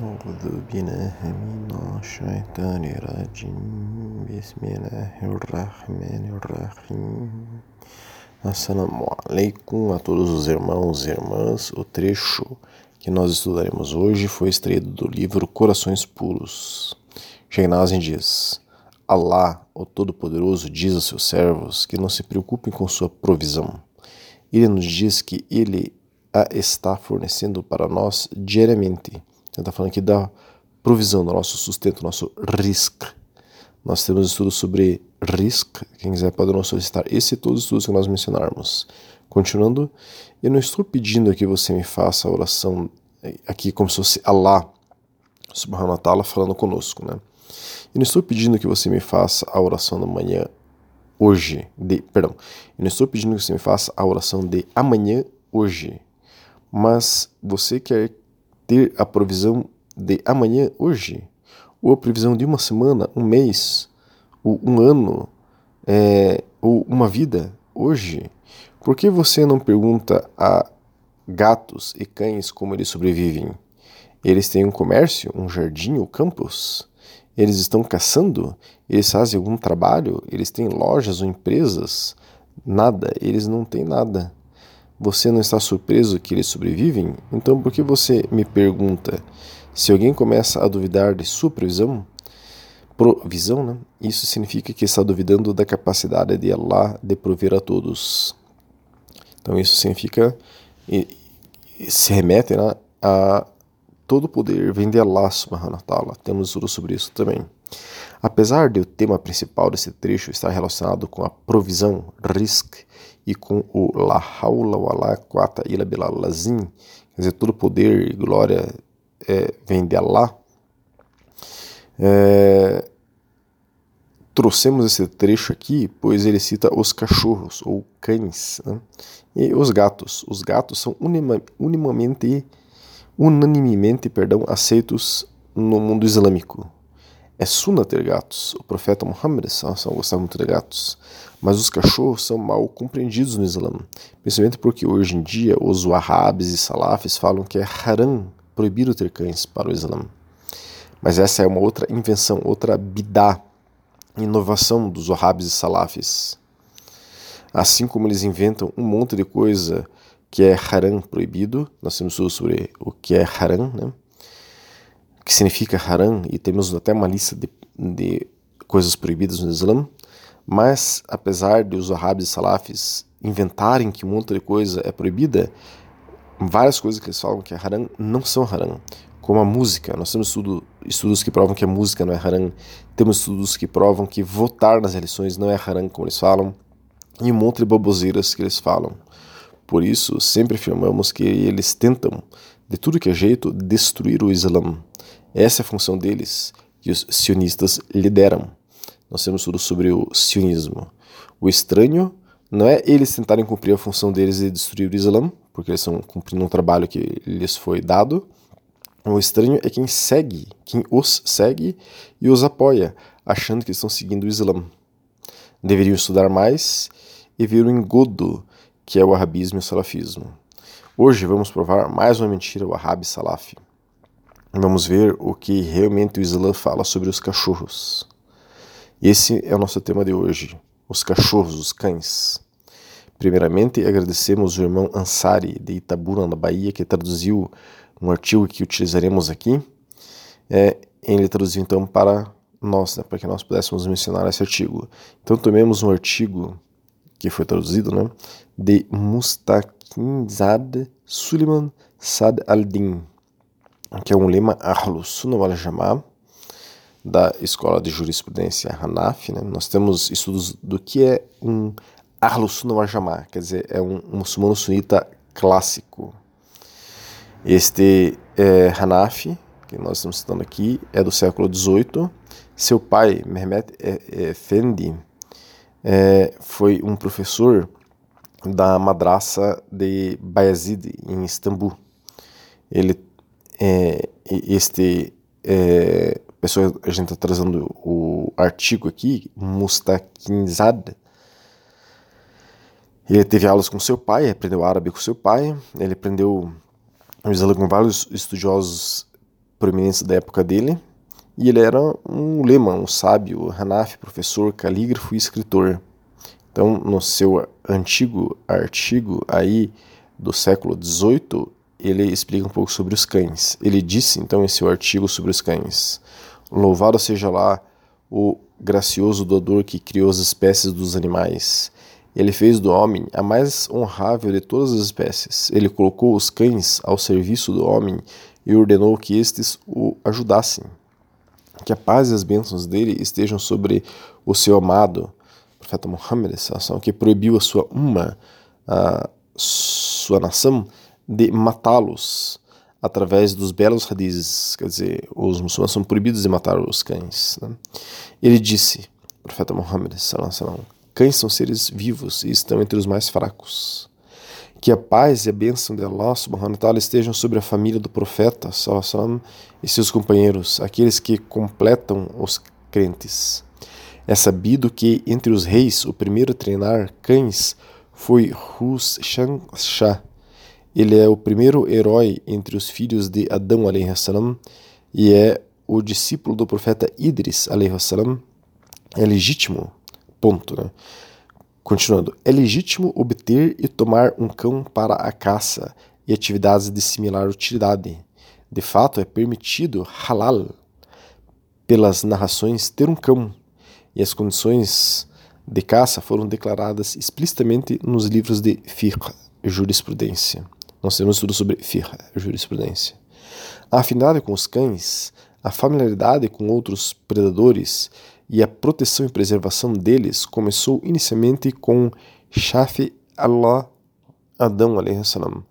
أعوذ بالله من الشيطان الرجيم بسم الله الرحمن الرحيم Assalamu alaikum a todos os irmãos e irmãs. O trecho que nós estudaremos hoje foi extraído do livro Corações Puros. Sheikh diz: Allah, o Todo-Poderoso, diz aos seus servos que não se preocupem com sua provisão. Ele nos diz que ele a está fornecendo para nós diariamente. ele está falando aqui da provisão do nosso sustento, nosso risk. Nós temos estudos sobre risk. Quem quiser pode nos solicitar esse e todos os estudos que nós mencionarmos. Continuando, eu não estou pedindo que você me faça a oração aqui como se fosse Allah subhanahu wa ta'ala falando conosco, né? Eu não estou pedindo que você me faça a oração da manhã hoje, de, perdão, eu não estou pedindo que você me faça a oração de amanhã hoje, mas você quer ter a provisão de amanhã, hoje, ou a previsão de uma semana, um mês, ou um ano, é, ou uma vida, hoje, por que você não pergunta a gatos e cães como eles sobrevivem? Eles têm um comércio, um jardim ou campus? Eles estão caçando? Eles fazem algum trabalho? Eles têm lojas ou empresas? Nada, eles não têm nada. Você não está surpreso que eles sobrevivem? Então por que você me pergunta? Se alguém começa a duvidar de sua previsão, provisão, né? isso significa que está duvidando da capacidade de Allah de prover a todos. Então isso significa, se remete né, a todo o poder vem de Allah subhanahu wa ta'ala. Temos estudo sobre isso também. Apesar de o tema principal desse trecho estar relacionado com a provisão, risk, e com o La Haula wa la Quata ila Bilalazim, quer dizer, todo poder e glória é, vem de Allah, é, trouxemos esse trecho aqui, pois ele cita os cachorros ou cães né? e os gatos. Os gatos são unima, unimamente, unanimemente perdão, aceitos no mundo islâmico. É sunna ter gatos. O profeta Muhammad gostava muito de gatos. Mas os cachorros são mal compreendidos no Islã, principalmente porque hoje em dia os wahhabis e salafis falam que é haram proibido ter cães para o Islã. Mas essa é uma outra invenção, outra bidá, inovação dos wahhabis e salafis. Assim como eles inventam um monte de coisa que é haram proibido, nós temos sobre o que é haram, né? que significa haram, e temos até uma lista de, de coisas proibidas no Islã. Mas, apesar de os wahhabis e salafis inventarem que um monte de coisa é proibida, várias coisas que eles falam que é haram não são haram. Como a música, nós temos estudo, estudos que provam que a música não é haram, temos estudos que provam que votar nas eleições não é haram, como eles falam, e um monte de baboseiras que eles falam. Por isso, sempre afirmamos que eles tentam, de tudo que é jeito, destruir o Islã. Essa é a função deles, que os sionistas lideram nós temos tudo sobre o sionismo. O estranho não é eles tentarem cumprir a função deles de destruir o Islã, porque eles estão cumprindo um trabalho que lhes foi dado. O estranho é quem segue, quem os segue e os apoia, achando que estão seguindo o Islã. Deveriam estudar mais e ver o engodo que é o arabismo e o salafismo. Hoje vamos provar mais uma mentira o Wahhabi Salafi. Vamos ver o que realmente o Islã fala sobre os cachorros. Esse é o nosso tema de hoje: os cachorros, os cães. Primeiramente, agradecemos o irmão Ansari, de Itabuna, na Bahia, que traduziu um artigo que utilizaremos aqui. É, ele traduziu então para nós, né, para que nós pudéssemos mencionar esse artigo. Então, tomemos um artigo que foi traduzido, né, de Mustaqimzad Suleiman Sad al-Din, que é um lema Ahlus Sunnah wal Jama'ah, da Escola de Jurisprudência Hanafi, né, nós temos estudos do que é um Jamaa, quer dizer, é um muçulmano sunita clássico. Este é, Hanafi, que nós estamos citando aqui, é do século XVIII. Seu pai, Mehmet Efendi, é, foi um professor da madraça de Bayezid, em Istambul. Ele, é, este é, pessoa, a gente está trazendo o artigo aqui, Mustakinzad. Ele teve aulas com seu pai, aprendeu árabe com seu pai, ele aprendeu o Islã com vários estudiosos proeminentes da época dele, e ele era um lema, um sábio, Hanafi, professor, calígrafo e escritor. Então, no seu antigo artigo aí do século XVIII, ele explica um pouco sobre os cães. Ele disse, então, em seu artigo sobre os cães: Louvado seja lá o gracioso doador que criou as espécies dos animais. Ele fez do homem a mais honrável de todas as espécies. Ele colocou os cães ao serviço do homem e ordenou que estes o ajudassem. Que a paz e as bênçãos dele estejam sobre o seu amado, profeta Muhammad, que proibiu a sua umma, a sua nação, de matá-los através dos belos hadizes, quer dizer, os muçulmanos são proibidos de matar os cães. Né? Ele disse, profeta Muhammad, cães são seres vivos e estão entre os mais fracos. Que a paz e a bênção de Allah subhanahu wa ta'ala estejam sobre a família do profeta sallam, e seus companheiros, aqueles que completam os crentes. É sabido que entre os reis o primeiro a treinar cães foi Hus Shah. Ele é o primeiro herói entre os filhos de Adão salam, e é o discípulo do profeta Idris salam. É legítimo, ponto, né? Continuando, é legítimo obter e tomar um cão para a caça e atividades de similar utilidade. De fato, é permitido, halal, pelas narrações, ter um cão, e as condições de caça foram declaradas explicitamente nos livros de fiqh, jurisprudência. Nós temos estudo sobre fiqh, jurisprudência. A afinidade com os cães, a familiaridade com outros predadores e a proteção e preservação deles começou inicialmente com Shafi Allah Adão salam,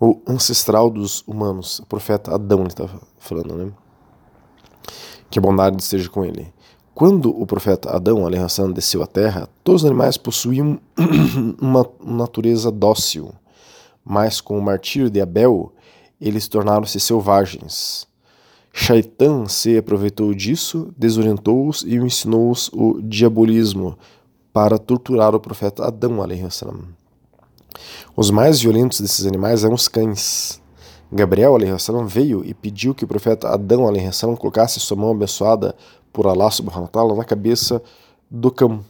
o ancestral dos humanos, o profeta Adão ele estava falando, né? Que a bondade esteja com ele. Quando o profeta Adão salam, desceu à terra, todos os animais possuíam uma natureza dócil, mas com o martírio de Abel, eles tornaram-se selvagens. Shaitan se aproveitou disso, desorientou-os e ensinou-os o diabolismo para torturar o profeta Adão. Os mais violentos desses animais eram os cães. Gabriel veio e pediu que o profeta Adão colocasse sua mão abençoada por Allah na cabeça do cão.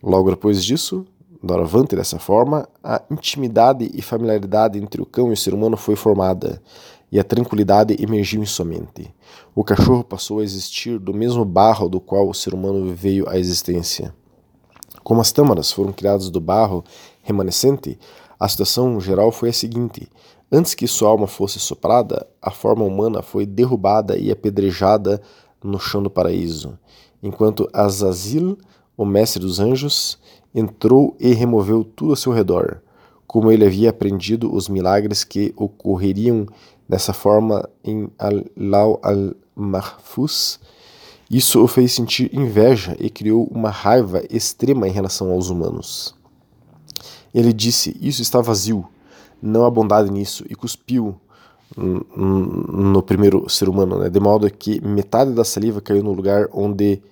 Logo depois disso, doravante dessa forma, a intimidade e familiaridade entre o cão e o ser humano foi formada e a tranquilidade emergiu em sua mente. O cachorro passou a existir do mesmo barro do qual o ser humano veio à existência. Como as tâmaras foram criadas do barro remanescente, a situação geral foi a seguinte: antes que sua alma fosse soprada, a forma humana foi derrubada e apedrejada no chão do paraíso, enquanto Azazil, o mestre dos anjos, entrou e removeu tudo ao seu redor, como ele havia aprendido os milagres que ocorreriam Dessa forma, em Al-Law al-Mahfuz, isso o fez sentir inveja e criou uma raiva extrema em relação aos humanos. Ele disse: Isso está vazio, não há bondade nisso, e cuspiu no primeiro ser humano, né? de modo que metade da saliva caiu no lugar onde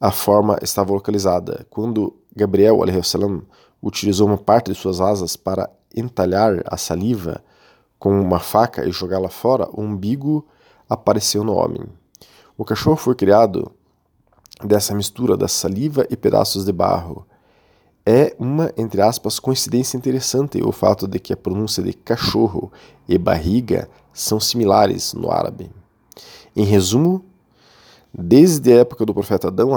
a forma estava localizada. Quando Gabriel salam, utilizou uma parte de suas asas para entalhar a saliva, com uma faca e jogá-la fora, o umbigo apareceu no homem. O cachorro foi criado dessa mistura da saliva e pedaços de barro. É uma, entre aspas, coincidência interessante o fato de que a pronúncia de cachorro e barriga são similares no árabe. Em resumo, desde a época do profeta Adão,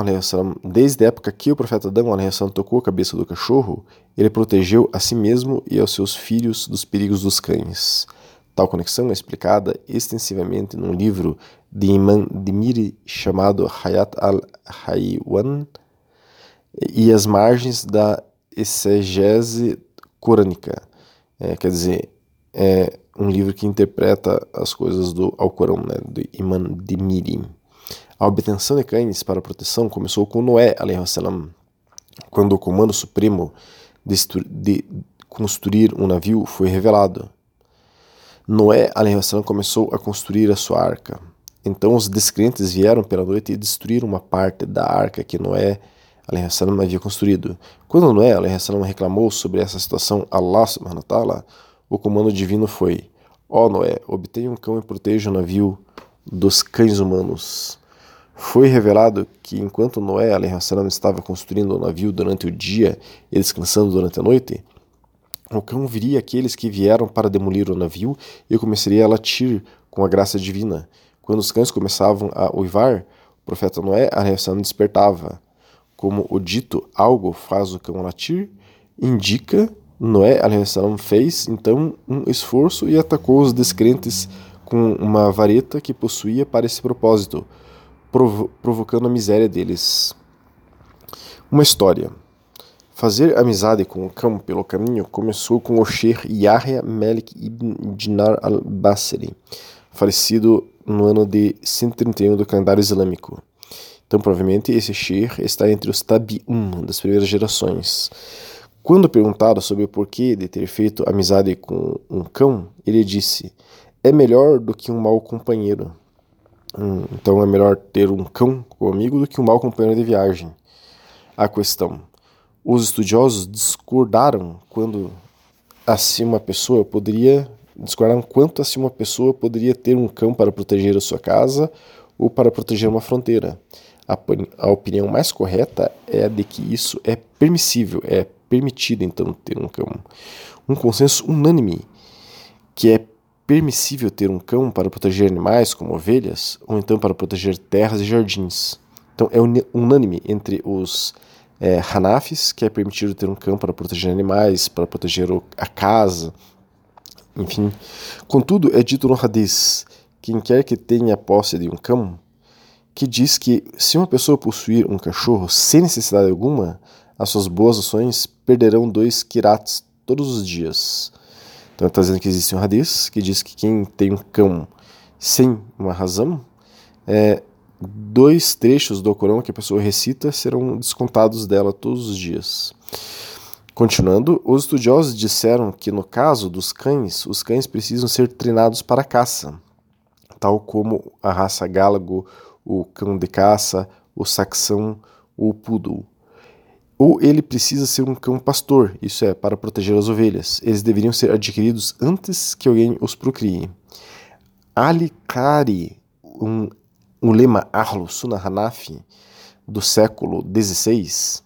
desde a época que o profeta Adão tocou a cabeça do cachorro, ele protegeu a si mesmo e aos seus filhos dos perigos dos cães. Tal conexão é explicada extensivamente num livro de Imam Dimiri chamado Hayat al-Haywan e as margens da exegese corânica. É, quer dizer, é um livro que interpreta as coisas do Alcorão, né, do Imam Dimiri. A obtenção de cães para proteção começou com Noé, salam, quando o comando supremo de, construir um navio foi revelado. Noé salam, começou a construir a sua arca. Então os descrentes vieram pela noite e destruíram uma parte da arca que Noé salam, havia construído. Quando Noé salam, reclamou sobre essa situação Allah subhanahu wa o comando divino foi: Ó Noé, obtenha um cão e proteja o navio dos cães humanos. Foi revelado que enquanto Noé salam, estava construindo o navio durante o dia e descansando durante a noite, o cão viria aqueles que vieram para demolir o navio e começaria a latir com a graça divina. Quando os cães começavam a uivar, o profeta Noé salam, despertava. Como o dito algo faz o cão latir, indica Noé salam, fez então um esforço e atacou os descrentes com uma vareta que possuía para esse propósito, provo provocando a miséria deles. Uma história. Fazer amizade com o cão pelo caminho começou com o Sheikh Yahya Malik ibn Dinar al-Basri, falecido no ano de 131 do calendário islâmico. Então, provavelmente, esse Sheikh está entre os Tabi'un, das primeiras gerações. Quando perguntado sobre o porquê de ter feito amizade com um cão, ele disse: É melhor do que um mau companheiro. Hum, então é melhor ter um cão como amigo do que um mau companheiro de viagem. A questão: os estudiosos discordaram quando assim uma pessoa poderia discordaram quanto assim uma pessoa poderia ter um cão para proteger a sua casa ou para proteger uma fronteira. A, a opinião mais correta é a de que isso é permissível, é permitido então ter um cão. Um consenso unânime que é permissível ter um cão para proteger animais como ovelhas ou então para proteger terras e jardins. Então é unânime entre os é, Hanafis que é permitido ter um cão para proteger animais, para proteger a casa, enfim. Contudo, é dito no Hadith: quem quer que tenha posse de um cão, que diz que se uma pessoa possuir um cachorro sem necessidade alguma, as suas boas ações perderão dois kirats todos os dias. Então está dizendo que existe um hadith que diz que quem tem um cão sem uma razão, é, dois trechos do Corão que a pessoa recita serão descontados dela todos os dias. Continuando, os estudiosos disseram que no caso dos cães, os cães precisam ser treinados para caça, tal como a raça gálago, o cão de caça, o saxão, o poodle. Ou ele precisa ser um cão pastor, isso é, para proteger as ovelhas. Eles deveriam ser adquiridos antes que alguém os procrie. Ali Kari, um, um lema Arlo Sunnah Hanafi do século XVI,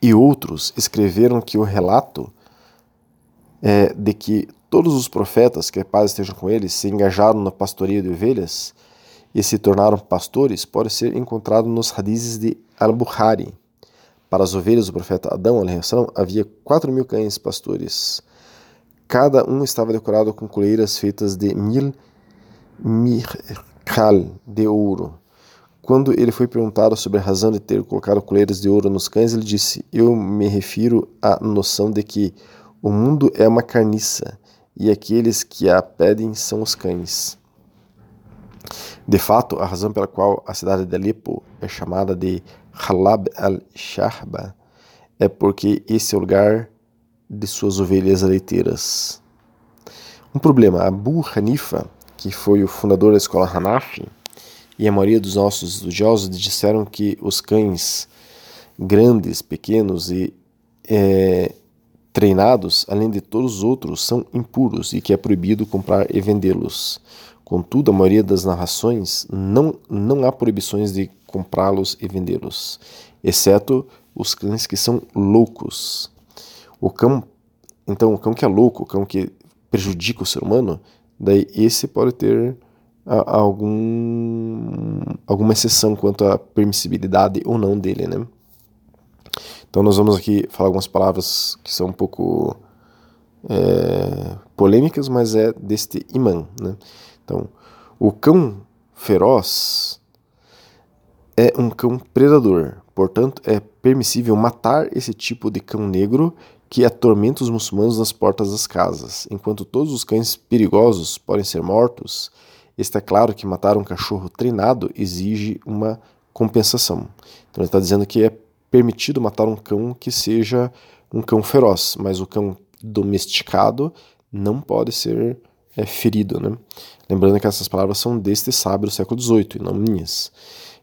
e outros escreveram que o relato é, de que todos os profetas, que a paz esteja com eles, se engajaram na pastoria de ovelhas e se tornaram pastores, pode ser encontrado nos hadizes de Al-Bukhari para as ovelhas do profeta Adão havia quatro mil cães pastores. Cada um estava decorado com coleiras feitas de mil mirkal de ouro. Quando ele foi perguntado sobre a razão de ter colocado coleiras de ouro nos cães, ele disse: Eu me refiro à noção de que o mundo é uma carniça e aqueles que a pedem são os cães. De fato, a razão pela qual a cidade de Alepo é chamada de Halab al-Shahba é porque esse é o lugar de suas ovelhas leiteiras. Um problema, Abu Hanifa, que foi o fundador da escola Hanafi, e a maioria dos nossos estudiosos disseram que os cães grandes, pequenos e é, treinados, além de todos os outros, são impuros e que é proibido comprar e vendê-los. Contudo, a maioria das narrações não, não há proibições de comprá-los e vendê-los, exceto os cães que são loucos. O cão, então, o cão que é louco, o cão que prejudica o ser humano, daí esse pode ter a, algum, alguma exceção quanto à permissibilidade ou não dele, né? Então nós vamos aqui falar algumas palavras que são um pouco é, polêmicas, mas é deste imã, né? Então, o cão feroz é um cão predador, portanto, é permissível matar esse tipo de cão negro que atormenta os muçulmanos nas portas das casas. Enquanto todos os cães perigosos podem ser mortos, está claro que matar um cachorro treinado exige uma compensação. Então, ele está dizendo que é permitido matar um cão que seja um cão feroz, mas o cão domesticado não pode ser é, ferido. Né? Lembrando que essas palavras são deste sábio do século XVIII e não minhas.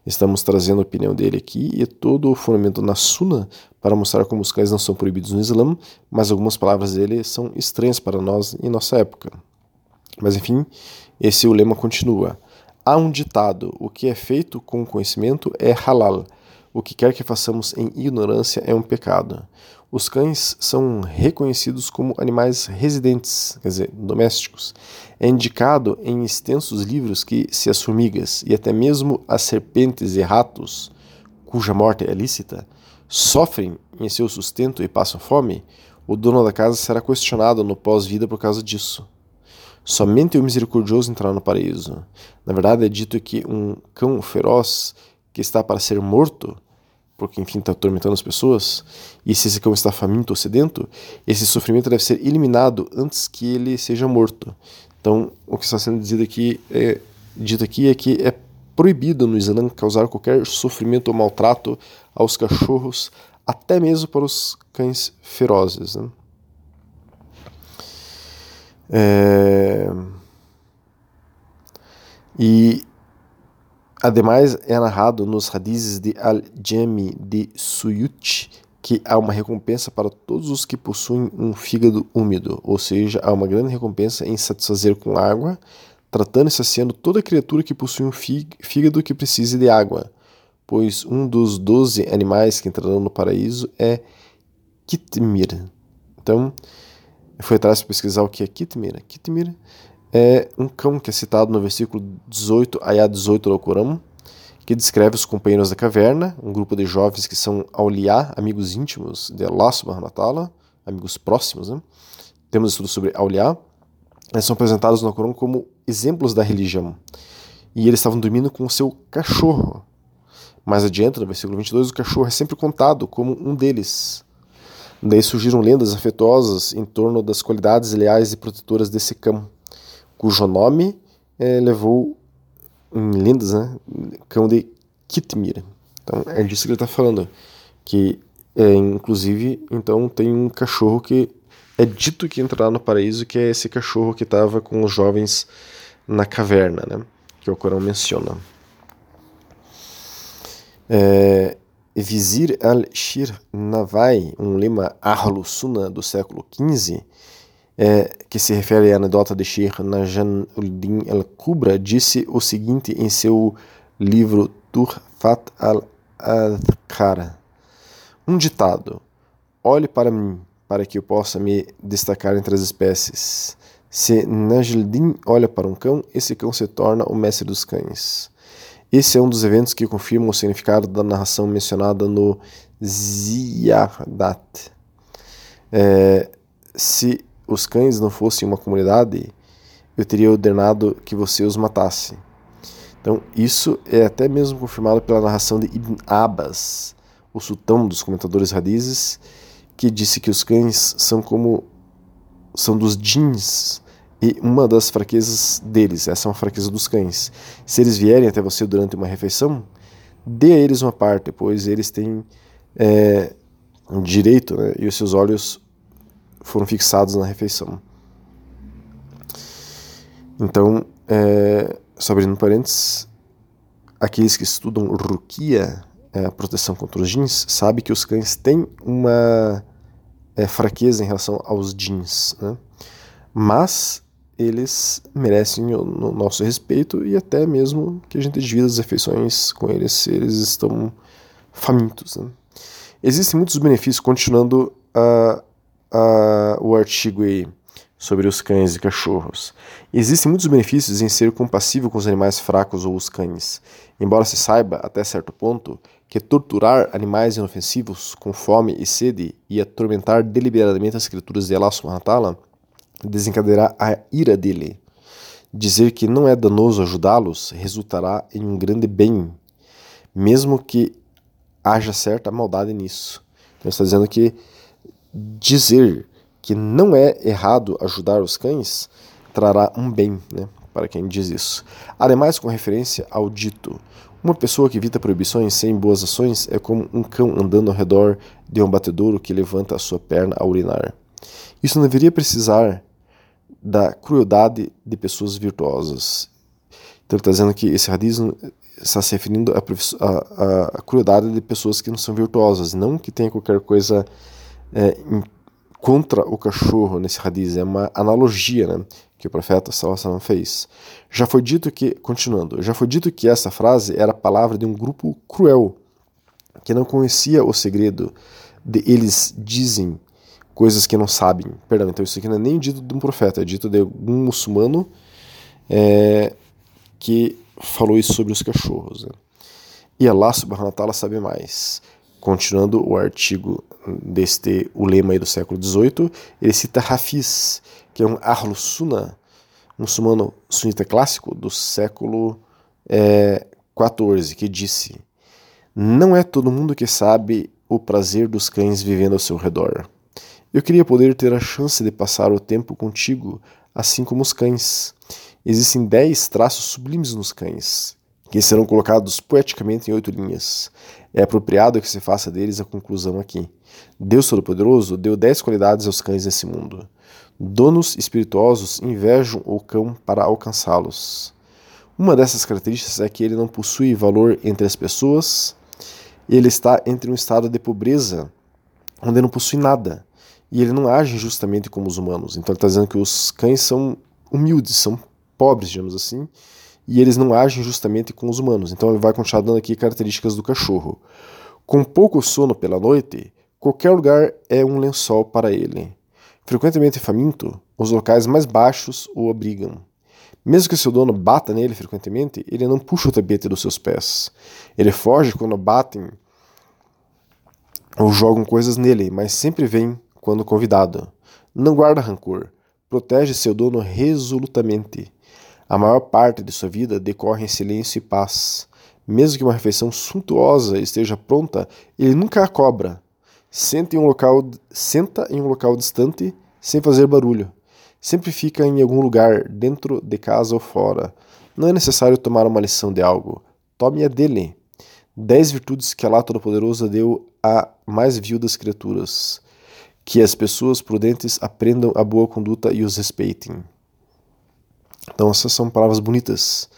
Estamos trazendo a opinião dele aqui e todo o fundamento na Sunna para mostrar como os cães não são proibidos no Islã, mas algumas palavras dele são estranhas para nós em nossa época. Mas enfim, esse o lema continua. Há um ditado: o que é feito com conhecimento é halal. O que quer que façamos em ignorância é um pecado. Os cães são reconhecidos como animais residentes, quer dizer, domésticos. É indicado em extensos livros que, se as formigas e até mesmo as serpentes e ratos, cuja morte é lícita, sofrem em seu sustento e passam fome, o dono da casa será questionado no pós-vida por causa disso. Somente o misericordioso entrará no paraíso. Na verdade, é dito que um cão feroz que está para ser morto porque enfim está atormentando as pessoas, e se esse cão está faminto ou sedento, esse sofrimento deve ser eliminado antes que ele seja morto. Então, o que está sendo dito aqui é, dito aqui é que é proibido no Islã causar qualquer sofrimento ou maltrato aos cachorros, até mesmo para os cães ferozes. Né? É... E Ademais, é narrado nos hadizes de Al-Jami de Suyut que há uma recompensa para todos os que possuem um fígado úmido, ou seja, há uma grande recompensa em satisfazer com água, tratando e saciando toda criatura que possui um fígado que precise de água, pois um dos doze animais que entrarão no paraíso é Kitmir. Então, foi atrás para pesquisar o que é Kitmir. Kitmir é um cão que é citado no versículo 18, ayah 18 do Corão, que descreve os companheiros da caverna, um grupo de jovens que são auliá, amigos íntimos de Allah subhanahu wa ta'ala, amigos próximos, né? Temos estudo sobre auliá, eles são apresentados no Corão como exemplos da religião. E eles estavam dormindo com o seu cachorro. Mais adiante, no versículo 22, o cachorro é sempre contado como um deles. Daí surgiram lendas afetuosas em torno das qualidades leais e protetoras desse cão cujo nome é, levou em lendas, né, cão de Kitmir. Então é disso que ele está falando, que é, inclusive então tem um cachorro que é dito que entrará no paraíso, que é esse cachorro que estava com os jovens na caverna, né, que o Corão menciona. É, Vizir al-Shir Navai, um lema Ahlus-Sunnah do século XV, é, que se refere à anedota de Sheikh Najan al-Din al-Kubra, disse o seguinte em seu livro Turfat al-Adhkar. Um ditado, olhe para mim, para que eu possa me destacar entre as espécies. Se Najaldin olha para um cão, esse cão se torna o mestre dos cães. Esse é um dos eventos que confirmam o significado da narração mencionada no Ziyadat. É, se os cães não fossem uma comunidade, eu teria ordenado que você os matasse. Então, isso é até mesmo confirmado pela narração de Ibn Abbas, o sultão dos comentadores radizes, que disse que os cães são como são dos jeans e uma das fraquezas deles, essa é uma fraqueza dos cães. Se eles vierem até você durante uma refeição, dê a eles uma parte, pois eles têm é, um direito né, e os seus olhos foram fixados na refeição. Então, é, só abrindo parênteses, aqueles que estudam rukia, é, a proteção contra os jeans, sabem que os cães têm uma é, fraqueza em relação aos jeans, né? mas eles merecem o, o, nosso respeito e até mesmo que a gente divida as refeições com eles se eles estão famintos. Né? Existem muitos benefícios, continuando a o artigo aí sobre os cães e cachorros. Existem muitos benefícios em ser compassivo com os animais fracos ou os cães, embora se saiba, até certo ponto, que torturar animais inofensivos com fome e sede e atormentar deliberadamente as criaturas de Allah subhanahu desencadeará a ira dele. Dizer que não é danoso ajudá-los resultará em um grande bem, mesmo que haja certa maldade nisso. Então está dizendo que dizer que não é errado ajudar os cães trará um bem né, para quem diz isso. Ademais, com referência ao dito, uma pessoa que evita proibições sem boas ações é como um cão andando ao redor de um batedouro que levanta a sua perna a urinar. Isso não deveria precisar da crueldade de pessoas virtuosas. Então ele está dizendo que esse radismo está se referindo à crueldade de pessoas que não são virtuosas, não que tenha qualquer coisa é, contra o cachorro nesse radiz, é uma analogia, né? que o profeta Salomão fez. Já foi dito que, continuando, já foi dito que essa frase era a palavra de um grupo cruel, que não conhecia o segredo de eles dizem coisas que não sabem. Perdão, então isso aqui não é nem dito de um profeta, é dito de algum muçulmano é, que falou isso sobre os cachorros. Né? E Allah subhanahu wa ta'ala sabe mais. Continuando o artigo deste o lema do século XVIII, ele cita Hafiz, que é um Ahlus Sunnah, muçulmano sunita clássico do século XIV, é, que disse: Não é todo mundo que sabe o prazer dos cães vivendo ao seu redor. Eu queria poder ter a chance de passar o tempo contigo, assim como os cães. Existem dez traços sublimes nos cães, que serão colocados poeticamente em oito linhas. É apropriado que se faça deles a conclusão aqui. Deus Todo-Poderoso deu dez qualidades aos cães nesse mundo. Donos espirituosos invejam o cão para alcançá-los. Uma dessas características é que ele não possui valor entre as pessoas, ele está entre um estado de pobreza, onde não possui nada, e ele não age justamente como os humanos. Então ele está dizendo que os cães são humildes, são pobres, digamos assim, e eles não agem justamente com os humanos. Então ele vai continuar dando aqui características do cachorro. Com pouco sono pela noite, qualquer lugar é um lençol para ele. Frequentemente faminto, os locais mais baixos o abrigam. Mesmo que seu dono bata nele frequentemente, ele não puxa o tapete dos seus pés. Ele foge quando batem ou jogam coisas nele, mas sempre vem quando convidado. Não guarda rancor. Protege seu dono resolutamente. A maior parte de sua vida decorre em silêncio e paz. Mesmo que uma refeição suntuosa esteja pronta, ele nunca a cobra. Senta em um local, senta em um local distante, sem fazer barulho. Sempre fica em algum lugar, dentro de casa ou fora. Não é necessário tomar uma lição de algo. Tome a dele. Dez virtudes que Allah Todo-Poderoso deu a mais vil das criaturas. Que as pessoas prudentes aprendam a boa conduta e os respeitem. Então, essas são palavras bonitas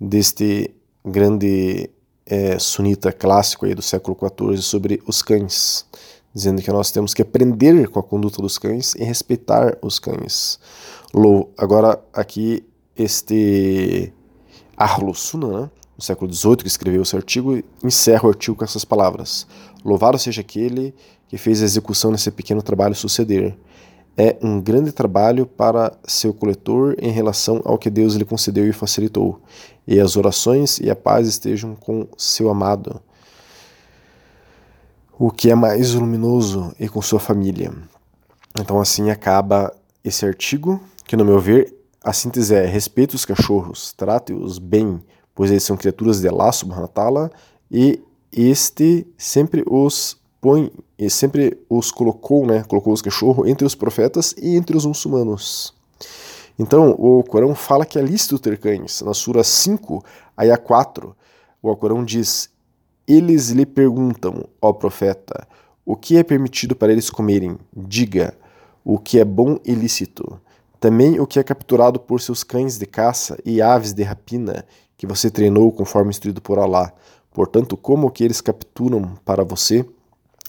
deste grande é, sunita clássico aí do século XIV sobre os cães dizendo que nós temos que aprender com a conduta dos cães e respeitar os cães. Agora, aqui, este Arlo Sunan, né, no século XVIII, que escreveu esse artigo, encerra o artigo com essas palavras: Louvado seja aquele que fez a execução desse pequeno trabalho suceder. É um grande trabalho para seu coletor em relação ao que Deus lhe concedeu e facilitou. E as orações e a paz estejam com seu amado o que é mais luminoso e com sua família. Então assim acaba esse artigo, que no meu ver a síntese é respeite os cachorros, trate-os bem, pois eles são criaturas de wa ta'ala, e este sempre os põe, e sempre os colocou, né, colocou os cachorros entre os profetas e entre os muçulmanos. Então, o Corão fala que é lícito ter cães. Na sura 5, ayah 4, o Alcorão diz: eles lhe perguntam, ó profeta, o que é permitido para eles comerem? Diga, o que é bom e lícito. Também o que é capturado por seus cães de caça e aves de rapina, que você treinou conforme instruído por Alá. Portanto, como que eles capturam para você?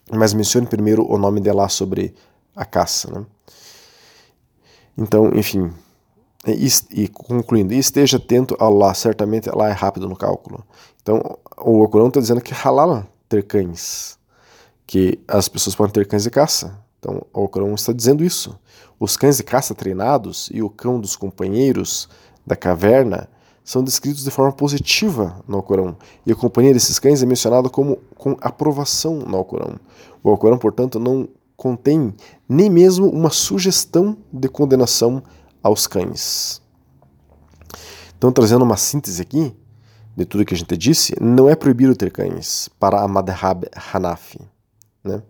Mas mencione primeiro o nome de Alá sobre a caça. Né? Então, enfim, e, e concluindo, esteja atento a Allah, certamente Allah é rápido no cálculo. Então, o Alcorão está dizendo que é halal ter cães, que as pessoas podem ter cães de caça. Então, o Alcorão está dizendo isso. Os cães de caça treinados e o cão dos companheiros da caverna são descritos de forma positiva no Alcorão, e a companhia desses cães é mencionada como com aprovação no Alcorão. O Alcorão, portanto, não contém nem mesmo uma sugestão de condenação aos cães. Então, trazendo uma síntese aqui de tudo que a gente disse, não é proibido ter cães para a Madhab Hanafi, né?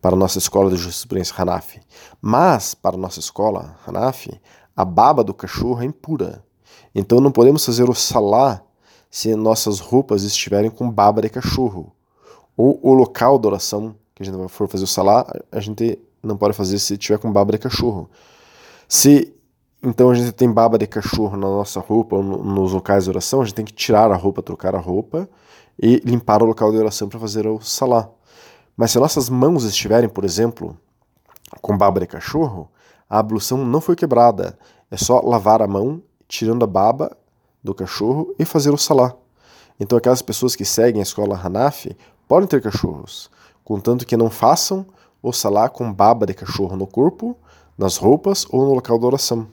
para a nossa escola de jurisprudência Hanafi. Mas, para a nossa escola Hanafi, a baba do cachorro é impura. Então, não podemos fazer o salá se nossas roupas estiverem com baba de cachorro. Ou o local da oração que a gente for fazer o salá, a gente não pode fazer se tiver com baba de cachorro. Se então a gente tem baba de cachorro na nossa roupa ou nos locais de oração, a gente tem que tirar a roupa, trocar a roupa e limpar o local de oração para fazer o salá. Mas se nossas mãos estiverem, por exemplo, com baba de cachorro, a ablução não foi quebrada É só lavar a mão, tirando a baba do cachorro e fazer o salá. Então aquelas pessoas que seguem a escola Hanafi podem ter cachorros, contanto que não façam o salá com baba de cachorro no corpo, nas roupas ou no local da oração.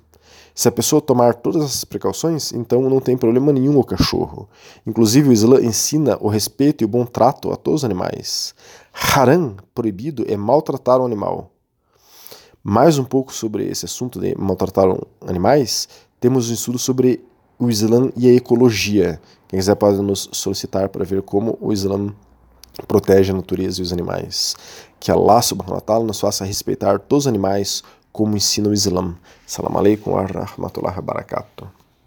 Se a pessoa tomar todas essas precauções, então não tem problema nenhum o cachorro. Inclusive, o Islã ensina o respeito e o bom trato a todos os animais. Haram, proibido, é maltratar um animal. Mais um pouco sobre esse assunto de maltratar animais, temos um estudo sobre o Islã e a ecologia. Quem quiser pode nos solicitar para ver como o Islã protege a natureza e os animais. Que Allah subhanahu wa ta'ala nos faça respeitar todos os animais como ensina o Islã. Salam alaikum wa rahmatullahi wa barakatuh.